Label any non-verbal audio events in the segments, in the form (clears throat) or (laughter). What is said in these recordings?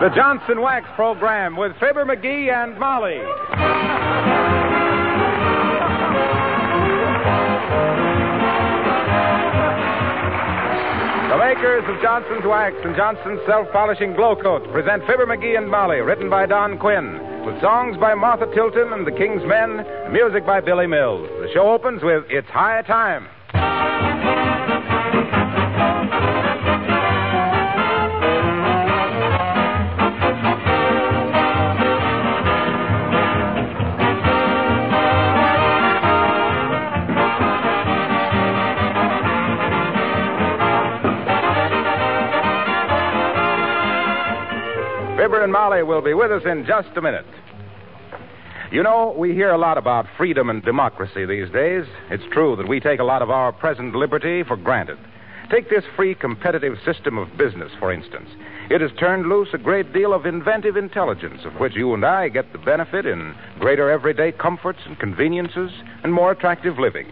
The Johnson Wax Program with Fibber McGee and Molly. The makers of Johnson's Wax and Johnson's Self Polishing Glow Coat present Fibber McGee and Molly, written by Don Quinn, with songs by Martha Tilton and the King's Men, music by Billy Mills. The show opens with It's High Time. Fibber and Molly will be with us in just a minute. You know, we hear a lot about freedom and democracy these days. It's true that we take a lot of our present liberty for granted. Take this free competitive system of business, for instance. It has turned loose a great deal of inventive intelligence, of which you and I get the benefit in greater everyday comforts and conveniences and more attractive living.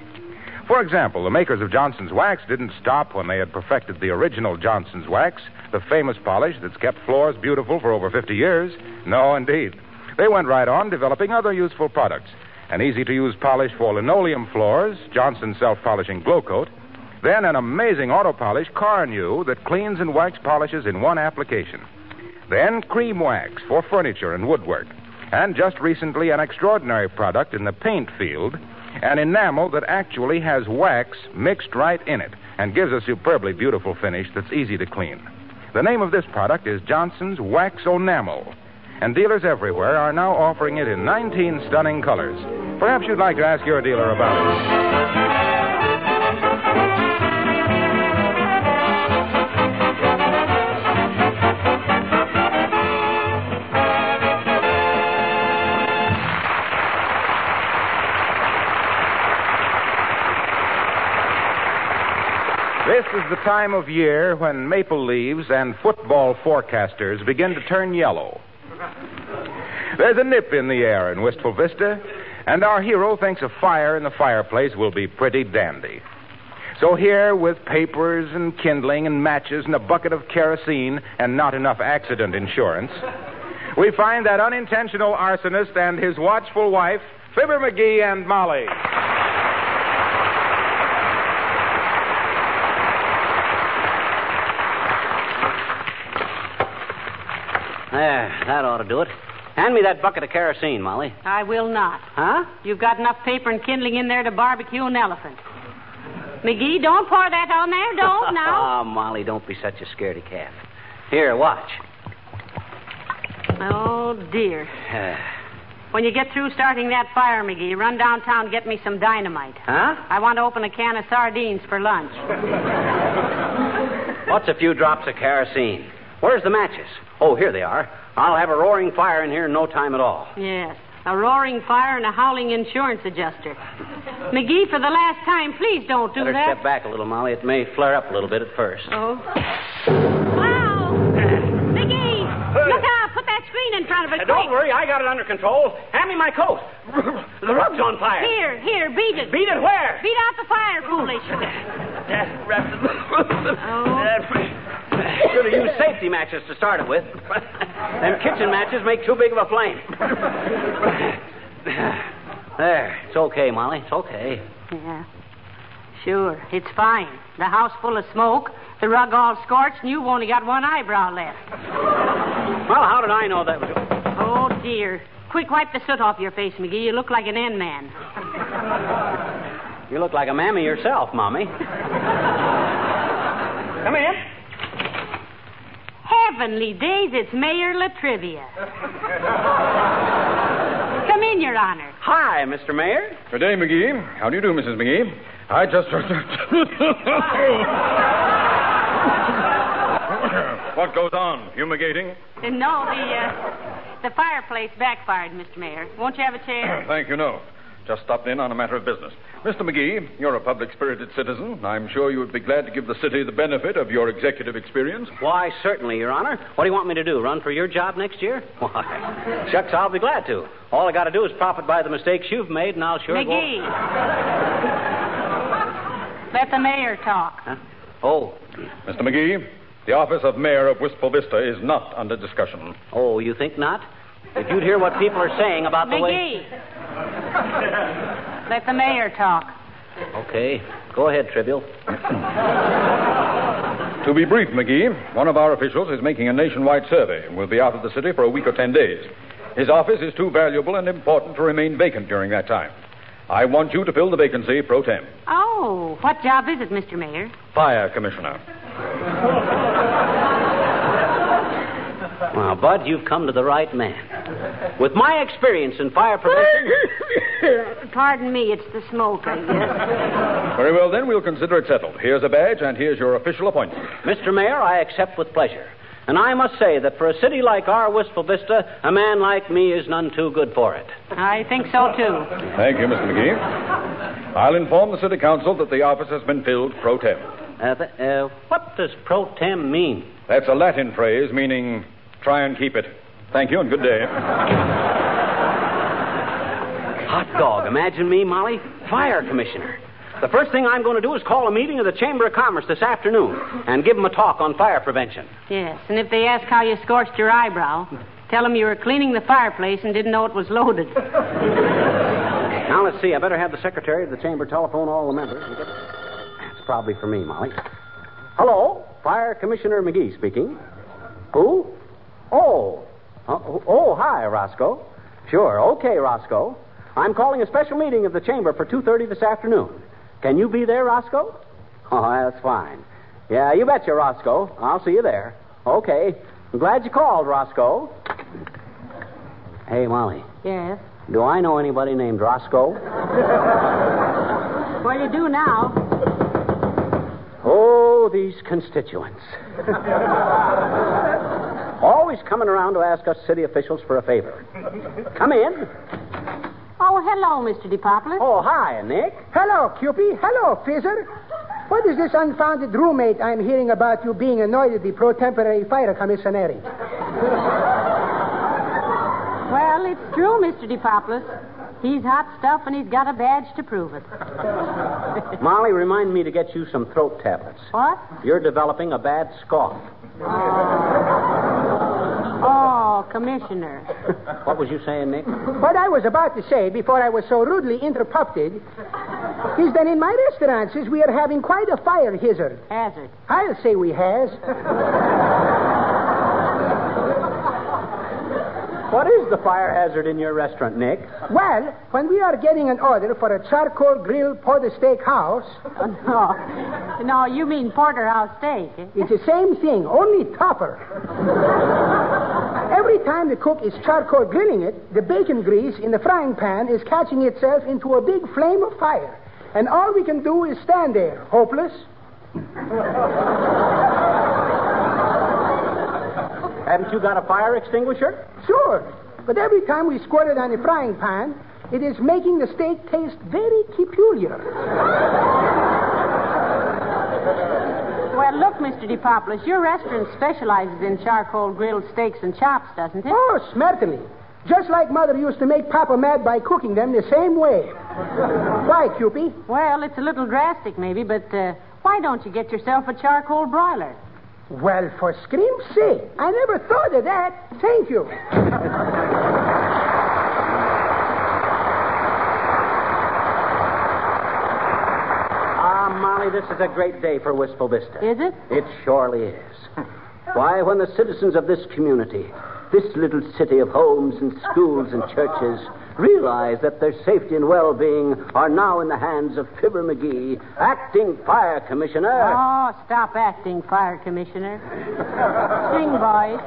For example, the makers of Johnson's Wax didn't stop when they had perfected the original Johnson's Wax, the famous polish that's kept floors beautiful for over 50 years. No, indeed. They went right on developing other useful products. An easy to use polish for linoleum floors, Johnson's self polishing glow coat. Then an amazing auto polish, Carnu, that cleans and wax polishes in one application. Then cream wax for furniture and woodwork. And just recently, an extraordinary product in the paint field an enamel that actually has wax mixed right in it and gives a superbly beautiful finish that's easy to clean. The name of this product is Johnson's Wax Enamel, and dealers everywhere are now offering it in 19 stunning colors. Perhaps you'd like to ask your dealer about it. Is the time of year when maple leaves and football forecasters begin to turn yellow. There's a nip in the air in Wistful Vista, and our hero thinks a fire in the fireplace will be pretty dandy. So here, with papers and kindling and matches and a bucket of kerosene and not enough accident insurance, we find that unintentional arsonist and his watchful wife, Fibber McGee and Molly. There, that ought to do it. Hand me that bucket of kerosene, Molly. I will not. Huh? You've got enough paper and kindling in there to barbecue an elephant. McGee, don't pour that on there. Don't (laughs) now. Oh, Molly, don't be such a scaredy calf. Here, watch. oh, dear. (sighs) When you get through starting that fire, McGee, run downtown and get me some dynamite. Huh? I want to open a can of sardines for lunch. (laughs) What's a few drops of kerosene? Where's the matches? Oh, here they are. I'll have a roaring fire in here in no time at all. Yes. A roaring fire and a howling insurance adjuster. McGee, for the last time, please don't do Better that. step back a little, Molly. It may flare up a little bit at first. Oh. Ow! McGee! Look out! Put that screen in front of it, Uh, don't worry, I got it under control. Hand me my coat. the rug's on fire. Here, here, beat it. Beat it where? Beat out the fire, foolish. Should have used safety matches to start it with. (laughs) Them kitchen matches make too big of a flame. (laughs) there. It's okay, Molly. It's okay. Yeah. Sure, it's fine. The house full of smoke, the rug all scorched, and you've only got one eyebrow left. Well, how did I know that was. Oh, dear. Quick, wipe the soot off your face, McGee. You look like an N man. You look like a mammy yourself, Mommy. Come in. Heavenly days, it's Mayor La Trivia. Come in, Your Honor. Hi, Mr. Mayor. Good day, McGee. How do you do, Mrs. McGee? I just. (laughs) (laughs) what goes on? Fumigating? Uh, no, the uh, the fireplace backfired, Mr. Mayor. Won't you have a chair? (clears throat) Thank you, no. Just stopped in on a matter of business. Mr. McGee, you're a public spirited citizen. I'm sure you would be glad to give the city the benefit of your executive experience. Why, certainly, Your Honor. What do you want me to do? Run for your job next year? (laughs) Why, shucks, I'll be glad to. All I got to do is profit by the mistakes you've made, and I'll sure go. McGee. (laughs) Let the mayor talk. Huh? Oh, Mr. McGee, the office of mayor of Wistful Vista is not under discussion. oh, you think not? If you'd hear what people are saying about the way. McGee. Let the mayor talk. Okay, go ahead, Trivial. (coughs) To be brief, McGee, one of our officials is making a nationwide survey and will be out of the city for a week or ten days. His office is too valuable and important to remain vacant during that time. I want you to fill the vacancy pro tem. Oh, what job is it, Mr. Mayor? Fire Commissioner. Well, Bud, you've come to the right man. With my experience in fire prevention. (laughs) Pardon me, it's the smoke, I guess. Very well, then, we'll consider it settled. Here's a badge, and here's your official appointment. Mr. Mayor, I accept with pleasure. And I must say that for a city like our Wistful Vista, a man like me is none too good for it. I think so, too. Thank you, Mr. McGee. I'll inform the city council that the office has been filled pro tem. Uh, th- uh, what does pro tem mean? That's a Latin phrase meaning try and keep it. Thank you, and good day. Hot dog. Imagine me, Molly, fire commissioner. The first thing I'm going to do is call a meeting of the Chamber of Commerce this afternoon and give them a talk on fire prevention. Yes, and if they ask how you scorched your eyebrow, tell them you were cleaning the fireplace and didn't know it was loaded. Now, let's see. I better have the secretary of the chamber telephone all the members. That's probably for me, Molly. Hello, Fire Commissioner McGee speaking. Who? Oh. Oh, oh, hi, Roscoe. Sure. Okay, Roscoe. I'm calling a special meeting of the chamber for 2.30 this afternoon. Can you be there, Roscoe? (laughs) Oh, that's fine. Yeah, you betcha, Roscoe. I'll see you there. Okay. I'm glad you called, Roscoe. Hey, Molly. Yes. Do I know anybody named Roscoe? (laughs) Well, you do now. Oh, these constituents. (laughs) Always coming around to ask us city officials for a favor. Come in. Oh, hello, Mr. DePopulis. Oh, hi, Nick. Hello, Cupid. Hello, Fizzer. What is this unfounded roommate I'm hearing about you being annoyed at the pro temporary fire commissary? Well, it's true, Mr. DePopulis. He's hot stuff, and he's got a badge to prove it. Molly, remind me to get you some throat tablets. What? You're developing a bad scoff. Oh, Oh, Commissioner. What was you saying, Nick? What I was about to say before I was so rudely interrupted is that in my restaurants we are having quite a fire hazard. Hazard. I'll say we has. What is the fire hazard in your restaurant, Nick? Well, when we are getting an order for a charcoal grill porter steak house, (laughs) No. No, you mean porterhouse steak. eh? it's the same thing, only tougher. Every time the cook is charcoal grilling it, the bacon grease in the frying pan is catching itself into a big flame of fire. And all we can do is stand there, hopeless. Haven't you got a fire extinguisher? Sure. But every time we squirt it on the frying pan, it is making the steak taste very peculiar. Well, Well, look, Mr. DePopulis, your restaurant specializes in charcoal grilled steaks and chops, doesn't it? Oh, certainly. Just like Mother used to make Papa mad by cooking them the same way. Why, Cupid? Well, it's a little drastic, maybe, but uh, why don't you get yourself a charcoal broiler? Well, for scream's sake, I never thought of that. Thank you. Ah, Molly, this is a great day for Wistful Vista. Is it? It surely is. Why, when the citizens of this community, this little city of homes and schools and churches, realize that their safety and well being are now in the hands of Fibber McGee, acting fire commissioner. Oh, stop acting, Fire Commissioner. Sing, boys.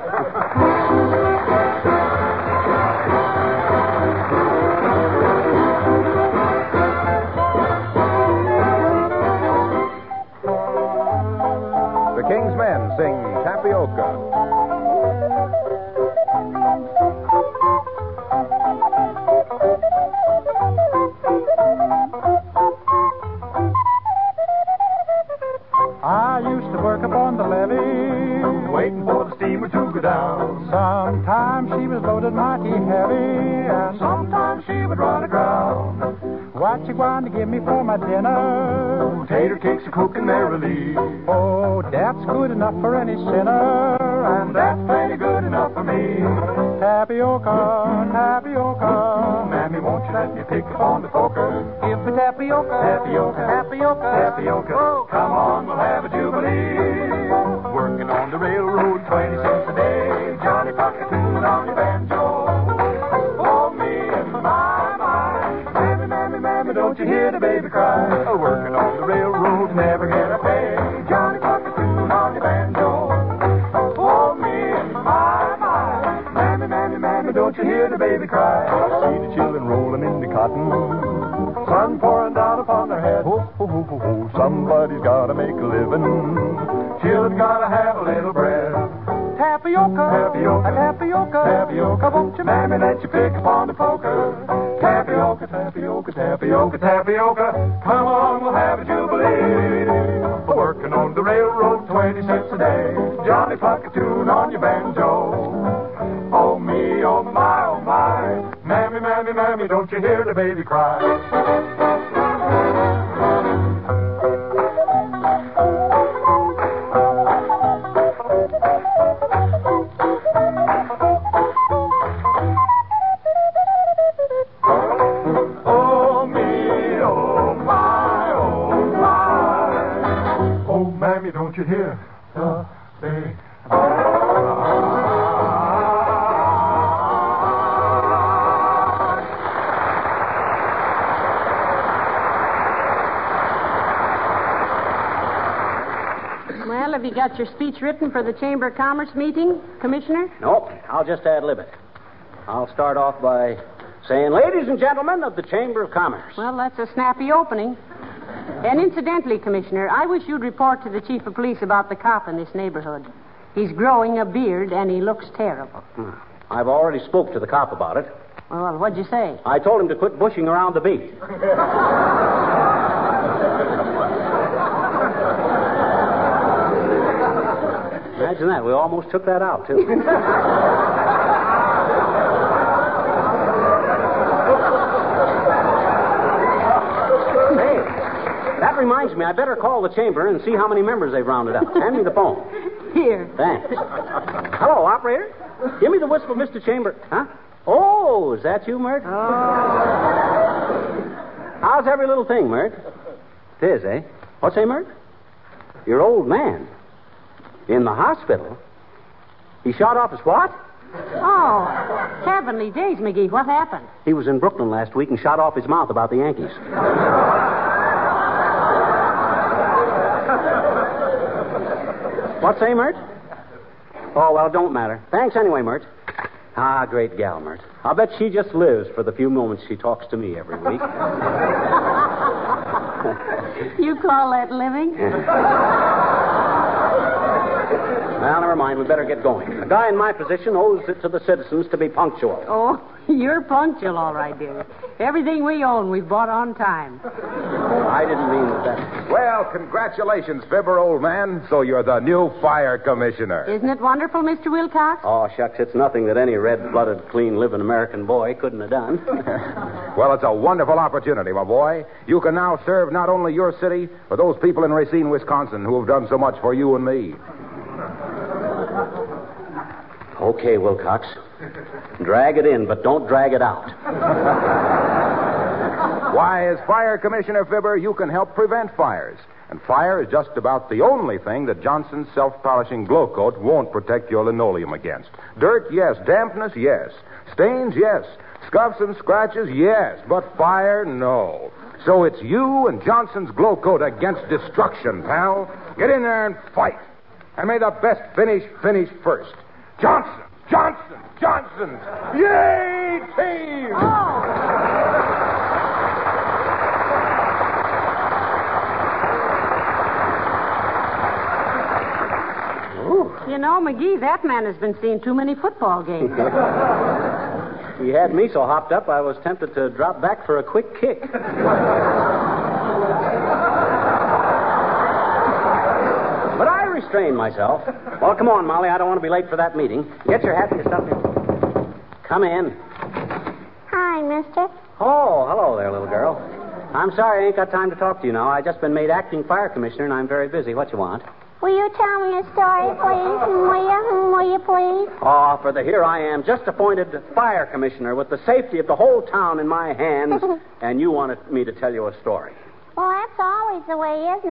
Dinner? Tater cakes are cooking merrily. Oh, that's good enough for any sinner, and that's plenty good enough for me. Tapioca, tapioca, mammy, won't you let me pick upon the poker? Give me tapioca, tapioca, tapioca, tapioca. Oh, come on, we'll have a jubilee. Working on the railroad, 20 baby cry? Oh, working on the railroad, never get a pay. Johnny Cockatoon on the banjo. Oh, me and my, my. Mammy, mammy, mammy, don't you hear the baby cry? See the children rolling in the cotton. Sun pouring down upon their heads. Oh, oh, oh, oh, oh. Somebody's gotta make a living. Children gotta have a little bread. Tapioca, tapioca, tapioca, tapioca. Won't you, mammy, let you pick upon the poker? Tapioca, tapioca. Come on, we'll have a jubilee. Working on the railroad, 20 cents a day. Johnny, pluck a tune on your banjo. Oh, me, oh, my, oh, my. Mammy, mammy, mammy, don't you hear the baby cry? Have you got your speech written for the Chamber of Commerce meeting, Commissioner? Nope, I'll just ad lib it. I'll start off by saying, ladies and gentlemen of the Chamber of Commerce. Well, that's a snappy opening. And incidentally, Commissioner, I wish you'd report to the Chief of Police about the cop in this neighborhood. He's growing a beard and he looks terrible. Hmm. I've already spoke to the cop about it. Well, what'd you say? I told him to quit bushing around the beat. (laughs) Imagine that. We almost took that out, too. hey, that reminds me. I better call the chamber and see how many members they've rounded up. Hand me the phone. Here. Thanks. Hello, operator. Give me the whistle, Mr. Chamber. Huh? Oh, is that you, Mert? Oh. How's every little thing, Mert? It is, eh? What's say, Mert? Your old man. In the hospital. He shot off his what? Oh, heavenly days, McGee. What happened? He was in Brooklyn last week and shot off his mouth about the Yankees. what say, Mert? Oh, well, it don't matter. Thanks anyway, Mert. Ah, great gal, Mert. I'll bet she just lives for the few moments she talks to me every week. (laughs) You call that living? (laughs) Well, never mind. We better get going. A guy in my position owes it to the citizens to be punctual. Oh, (laughs) you're punctual, all right, dear. Everything we own, we've bought on time. I didn't mean that. Well, congratulations, Fibber, old man. So you're the new fire commissioner. Isn't it wonderful, Mr. Wilcox? Oh, shucks, it's nothing that any red blooded, clean living American boy couldn't have done. (laughs) Well, it's a wonderful opportunity, my boy. You can now serve not only your city, but those people in Racine, Wisconsin, who have done so much for you and me. Okay, Wilcox. Drag it in, but don't drag it out. Why, as fire commissioner, Fibber, you can help prevent fires. And fire is just about the only thing that Johnson's self-polishing glow coat won't protect your linoleum against. Dirt, yes. Dampness, yes. Stains, yes. Scuffs and scratches, yes. But fire, no. So it's you and Johnson's glow coat against destruction, pal. Get in there and fight. And may the best finish finish first. Johnson, Johnson, Johnson. Yay, team! Oh! You know, McGee, that man has been seeing too many football games. (laughs) He had me so hopped up, I was tempted to drop back for a quick kick. Myself. Well, come on, Molly. I don't want to be late for that meeting. Get your hat and your stuff in. Come in. Hi, mister. Oh, hello there, little girl. I'm sorry I ain't got time to talk to you now. I've just been made acting fire commissioner, and I'm very busy. What you want? Will you tell me a story, please? Will you? Will you, please? Oh, for the here I am, just appointed fire commissioner with the safety of the whole town in my hands, (laughs) and you wanted me to tell you a story. Well, that's always the way, isn't it?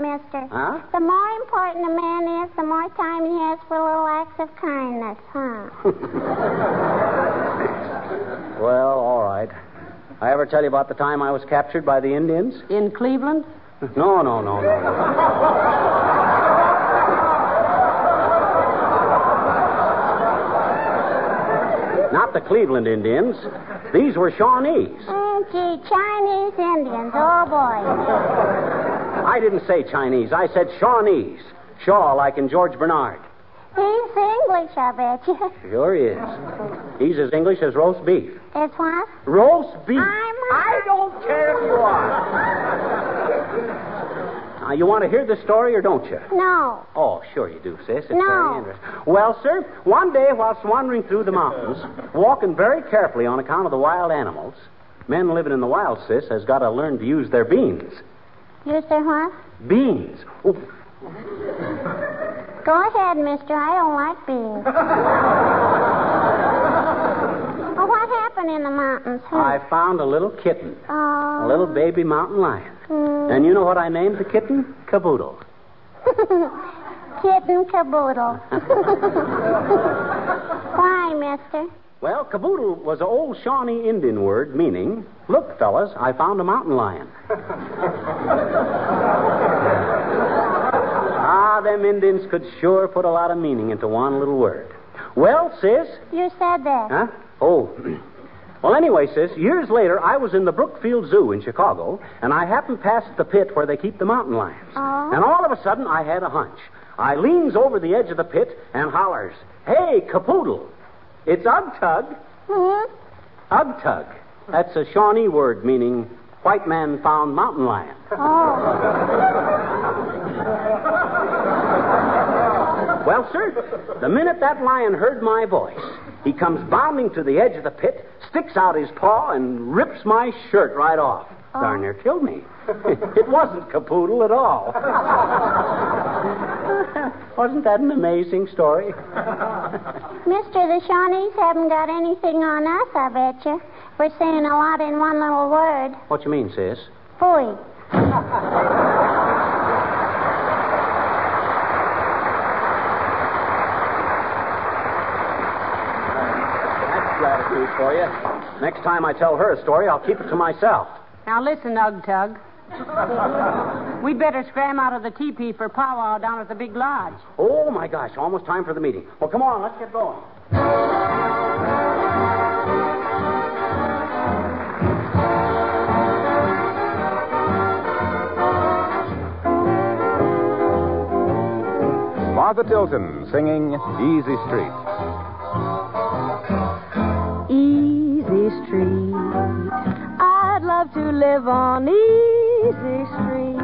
Mister. Huh? The more important a man is, the more time he has for little acts of kindness, huh? (laughs) Well, all right. I ever tell you about the time I was captured by the Indians? In Cleveland? No, no, no, no. no. Not the Cleveland Indians. These were Shawnees. Oh, gee, Chinese Indians. Oh, boy. I didn't say Chinese. I said Shawnees. Shaw, like in George Bernard. He's English, I bet you. Sure he is. He's as English as roast beef. It's what? Roast beef. I'm I don't care if you are. Now, you want to hear the story or don't you? No. Oh, sure you do, sis. It's No. very interesting. Well, sir, one day whilst wandering through the mountains, walking very carefully on account of the wild animals, men living in the wild, sis, has got to learn to use their beans. You say what? Beans. Oh, Go ahead, mister. I don't like beans. well, what happened in the mountains? huh? I found a little kitten, a Oh. little baby mountain lion. Hmm. And you know what I named the kitten? Caboodle. (laughs) Kitten caboodle. (laughs) (laughs) Why, mister? Well, caboodle was an old Shawnee Indian word meaning, look, fellas, I found a mountain lion. (laughs) ah, them Indians could sure put a lot of meaning into one little word. Well, sis. You said that. Huh? Oh. (clears throat) Well, anyway, sis, years later, I was in the Brookfield Zoo in Chicago, and I happened past the pit where they keep the mountain lions. Oh. And all of a sudden, I had a hunch. I leans over the edge of the pit and hollers, Hey, capoodle! It's Ug Tug. Hmm? Ug Tug. That's a Shawnee word meaning white man found mountain lion. Oh. Well, sir, the minute that lion heard my voice, he comes bounding to the edge of the pit, sticks out his paw, and rips my shirt right off. Darn near killed me. (laughs) it wasn't Capoodle at all. (laughs) wasn't that an amazing story? (laughs) Mister, the Shawnees haven't got anything on us, I bet you. We're saying a lot in one little word. What you mean, sis? Phooey. That's gratitude for you. Next time I tell her a story, I'll keep it to myself. Now listen, Ug Tug. (laughs) We'd better scram out of the teepee for powwow down at the big lodge. Oh, my gosh, almost time for the meeting. Well, come on, let's get going. Martha Tilton singing Easy Street. Easy Street. I'd love to live on Easy Easy street.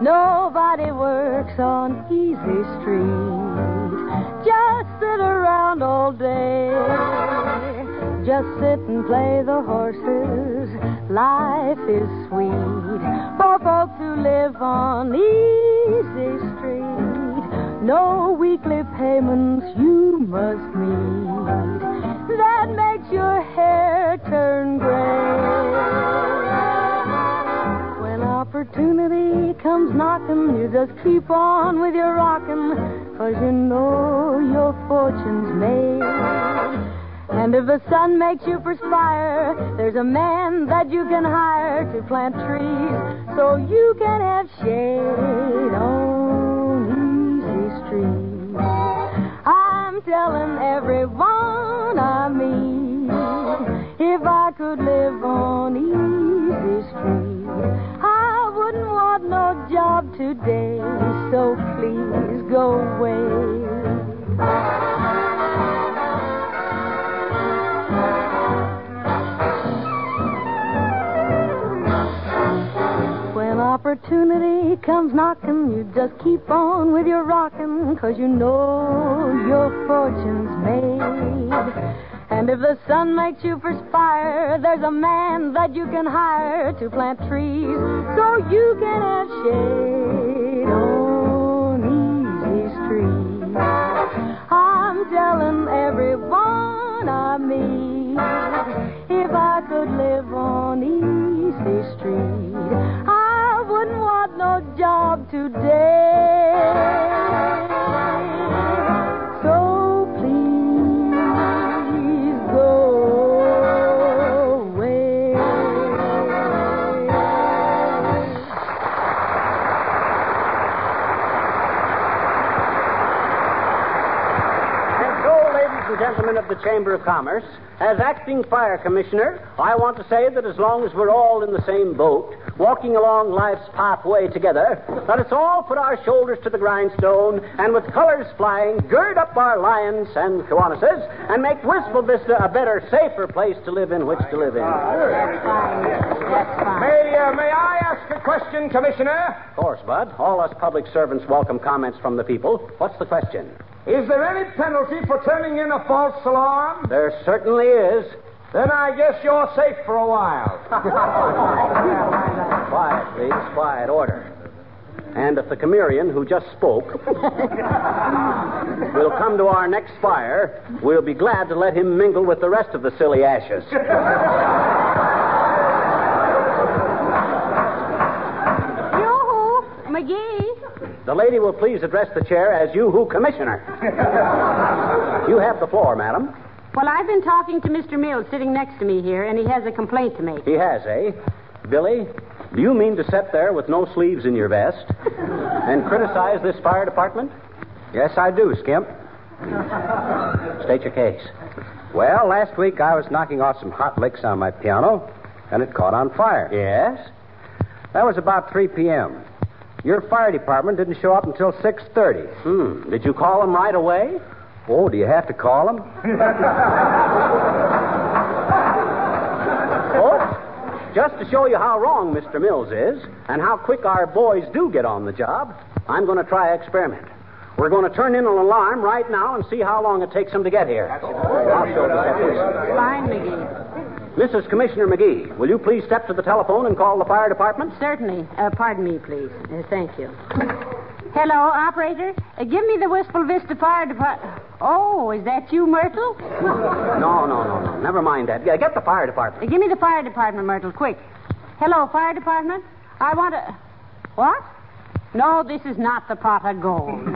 Nobody works on Easy Street. Just sit around all day. Just sit and play the horses. Life is sweet for folks who live on Easy Street. No weekly payments you must meet. That makes your hair turn gray. Comes knocking, you just keep on with your rocking, cause you know your fortune's made. And if the sun makes you perspire, there's a man that you can hire to plant trees so you can have shade on Easy Street. I'm telling everyone I meet, if I could live on Easy comes knocking, you just keep on with your rocking, cause you know your fortune's made. And if the sun makes you perspire, there's a man that you can hire to plant trees so you can have shade on Easy Street. I'm telling everyone I meet, if I could live on Easy Street, no job today. Gentlemen of the Chamber of Commerce, as acting fire commissioner, I want to say that as long as we're all in the same boat, walking along life's pathway together, let us all put our shoulders to the grindstone and with colors flying, gird up our lions and kiwanuses and make Wistful Vista a better, safer place to live in which to live in. That's fine, mister. Fine. May, uh, may I ask a question, Commissioner? Of course, Bud. All us public servants welcome comments from the people. What's the question? Is there any penalty for turning in a false alarm? There certainly is. Then I guess you're safe for a while. (laughs) Quiet, please. Quiet. Order. And if the Cimmerian who just spoke will come to our next fire, we'll be glad to let him mingle with the rest of the silly ashes. McGee. The lady will please address the chair as you who commissioner. (laughs) you have the floor, madam. Well, I've been talking to Mr. Mills sitting next to me here, and he has a complaint to make. He has, eh? Billy, do you mean to sit there with no sleeves in your vest and criticize this fire department? Yes, I do, Skimp. State your case. Well, last week I was knocking off some hot licks on my piano, and it caught on fire. Yes? That was about 3 p.m. Your fire department didn't show up until 6.30. Hmm. Did you call them right away? Oh, do you have to call them? (laughs) oh, just to show you how wrong Mr. Mills is and how quick our boys do get on the job, I'm going to try an experiment. We're going to turn in an alarm right now and see how long it takes them to get here. I'll Fine, McGee. Mrs. Commissioner McGee, will you please step to the telephone and call the fire department? Certainly. Uh, pardon me, please. Uh, thank you. Hello, operator. Uh, give me the Wistful Vista Fire Department. Oh, is that you, Myrtle? (laughs) No, no, no, no. Never mind that. Yeah, Get the fire department. Uh, give me the fire department, Myrtle, quick. Hello, fire department. I want to. What? No, this is not the pot of gold. (laughs)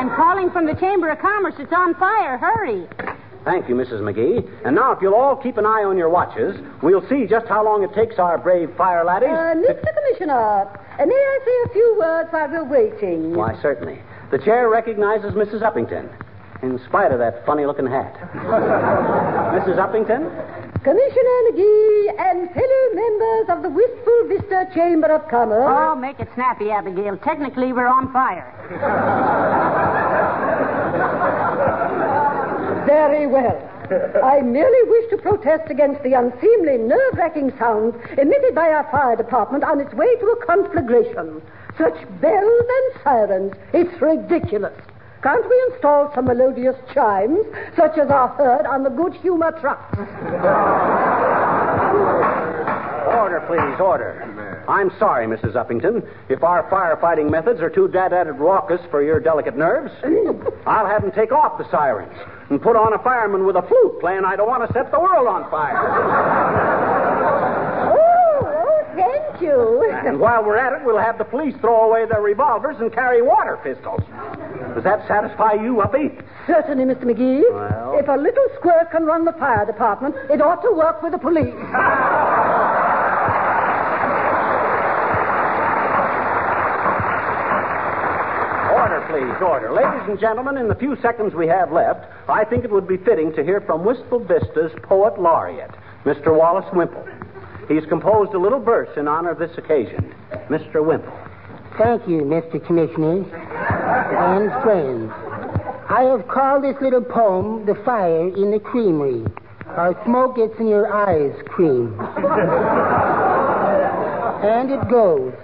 I'm calling from the Chamber of Commerce. It's on fire. Hurry. Thank you, Mrs. McGee. And now, if you'll all keep an eye on your watches, we'll see just how long it takes our brave fire laddies. Uh, Mr. Commissioner, uh, may I say a few words while we're waiting? Why, certainly. The chair recognizes Mrs. Uppington, in spite of that funny looking hat. (laughs) Mrs. Uppington? Commissioner McGee and fellow members of the Wistful Vista Chamber of Commerce. Oh, make it snappy, Abigail. Technically, we're on fire. (laughs) Very well. (laughs) I merely wish to protest against the unseemly, nerve wracking sounds emitted by our fire department on its way to a conflagration. Such bells and sirens, it's ridiculous. Can't we install some melodious chimes, such as are heard on the good humor trucks? (laughs) Order, please, order. I'm sorry, Mrs. Uppington. If our firefighting methods are too dad-added raucous for your delicate nerves, (laughs) I'll have them take off the sirens and put on a fireman with a flute playing I don't want to set the world on fire. (laughs) Oh, oh, thank you. And while we're at it, we'll have the police throw away their revolvers and carry water pistols. Does that satisfy you, Uppy? Certainly, Mr. McGee. Well- If a little squirt can run the fire department, it ought to work with the police. (laughs) Order, please, order. Ladies and gentlemen, in the few seconds we have left, I think it would be fitting to hear from Wistful Vista's poet laureate, Mr. Wallace Wimple. He's composed a little verse in honor of this occasion. Mr. Wimple. Thank you, Mr. Commissioner and friends. I have called this little poem The Fire in the Creamery. Our smoke gets in your eyes, cream. and it goes.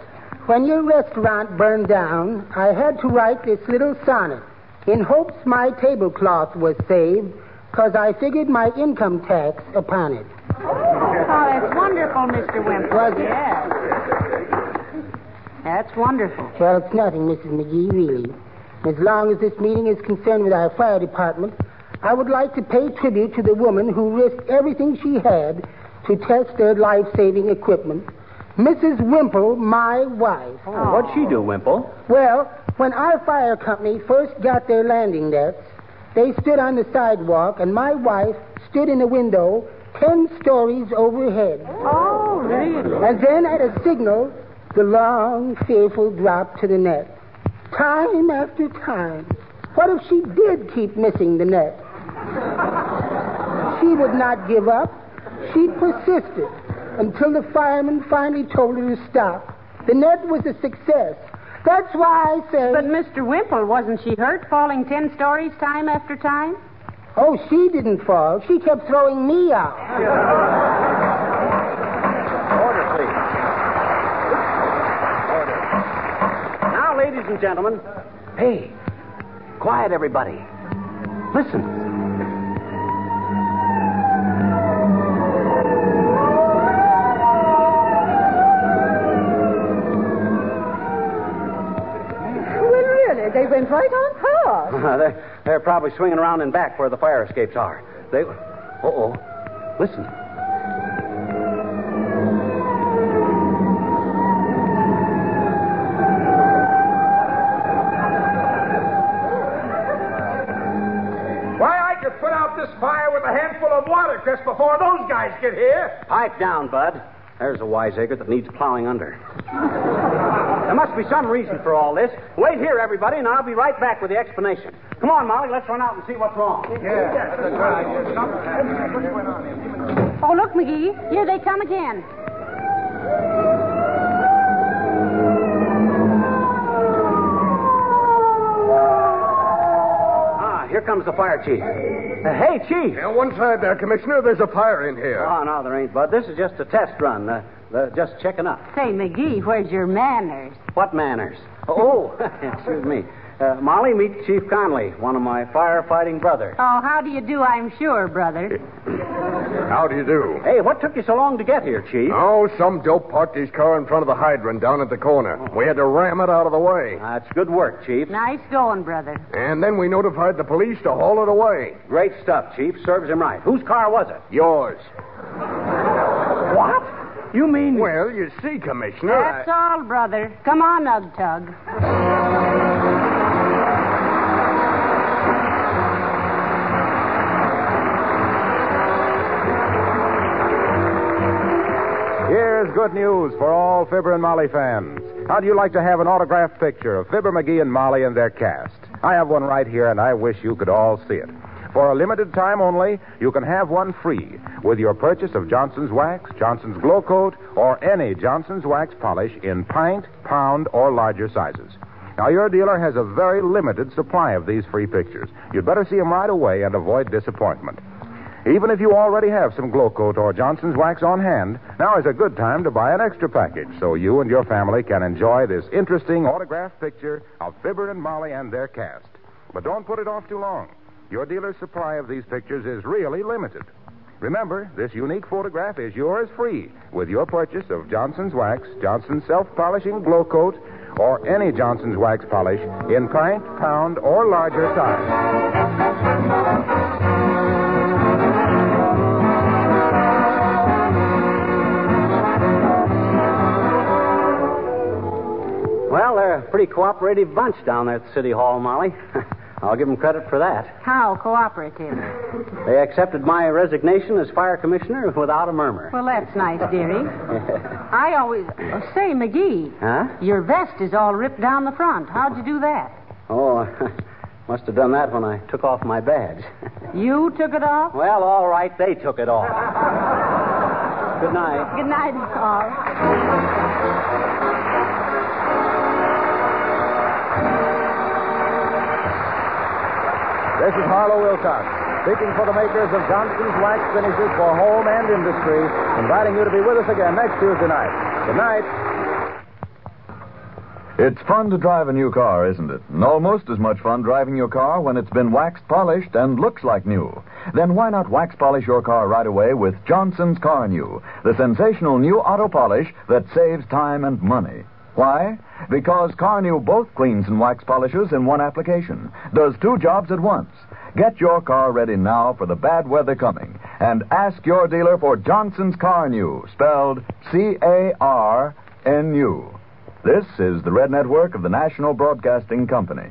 When your restaurant burned down, I had to write this little sonnet in hopes my tablecloth was saved, because I figured my income tax upon it. Oh, that's wonderful, Mr. Wimple. Was it? Yes. That's wonderful. Well, it's nothing, Mrs. McGee, really. As long as this meeting is concerned with our fire department, I would like to pay tribute to the woman who risked everything she had to test their life saving equipment, Mrs. Wimple, my wife. Oh, what'd she do, Wimple? Well, when our fire company first got their landing nets, they stood on the sidewalk, and my wife stood in the window ten stories overhead. Oh, really? And then at a signal, the long, fearful drop to the net. Time after time. What if she did keep missing the net? She would not give up. She persisted until the fireman finally told her to stop. The net was a success. That's why I say. But, Mr. Wimple, wasn't she hurt falling ten stories time after time? Oh, she didn't fall. She kept throwing me out. Order, please. Order. Now, ladies and gentlemen, hey, quiet, everybody. Listen. right on (laughs) they're, they're probably swinging around and back where the fire escapes are. They. Uh oh. Listen. fire with a handful of water just before those guys get here. Pipe down, Bud. There's a wiseacre that needs plowing under there must be some reason for all this. Wait here, everybody, and I'll be right back with the explanation. Come on, Molly, let's run out and see what's wrong. Yeah, that's right. Oh, look, McGee. Here they come again. Here comes the fire chief. Uh, hey, chief. Yeah, one side there, Commissioner. There's a fire in here. Oh, no, there ain't, Bud. This is just a test run. Uh, uh, just checking up. Say, McGee, where's your manners? What manners? Oh, (laughs) excuse me. Uh, Molly, meet Chief Conley, one of my firefighting brothers. Oh, how do you do, I'm sure, brother. (laughs) How do you do? Hey, what took you so long to get here, Chief? Oh, some dope parked his car in front of the hydrant down at the corner. We had to ram it out of the way. That's good work, Chief. Nice going, brother. And then we notified the police to haul it away. Great stuff, Chief. Serves him right. Whose car was it? Yours. What? You mean. Well, you see, Commissioner. That's all, brother. Come on, Ug Tug. Here's good news for all Fibber and Molly fans. How'd you like to have an autographed picture of Fibber McGee and Molly and their cast? I have one right here, and I wish you could all see it. For a limited time only, you can have one free with your purchase of Johnson's Wax, Johnson's Glow Coat, or any Johnson's Wax polish in pint, pound, or larger sizes. Now, your dealer has a very limited supply of these free pictures. You'd better see them right away and avoid disappointment. Even if you already have some Glow Coat or Johnson's Wax on hand, now is a good time to buy an extra package so you and your family can enjoy this interesting autographed picture of Fibber and Molly and their cast. But don't put it off too long. Your dealer's supply of these pictures is really limited. Remember, this unique photograph is yours free with your purchase of Johnson's Wax, Johnson's Self Polishing Glow Coat, or any Johnson's Wax polish in pint, pound, or larger size. Well, they're a pretty cooperative bunch down there at City Hall, Molly. (laughs) I'll give them credit for that. How cooperative? They accepted my resignation as fire commissioner without a murmur. Well, that's nice, dearie. (laughs) I always. Oh, say, McGee, Huh? your vest is all ripped down the front. How'd you do that? Oh, (laughs) must have done that when I took off my badge. You took it off? well, all right, they took it off. Good night. Good night, all. This is Harlow Wilcox, speaking for the makers of Johnson's Wax Finishes for Home and Industry, inviting you to be with us again next Tuesday night. Good night. It's fun to drive a new car, isn't it? And almost as much fun driving your car when it's been waxed, polished, and looks like new. Then why not wax polish your car right away with Johnson's Carnu, the sensational new auto polish that saves time and money. Why? Because Carnu both cleans and wax polishes in one application, does two jobs at once. Get your car ready now for the bad weather coming, and ask your dealer for Johnson's Carnu, spelled C A R N U. This is the Red Network of the National Broadcasting Company.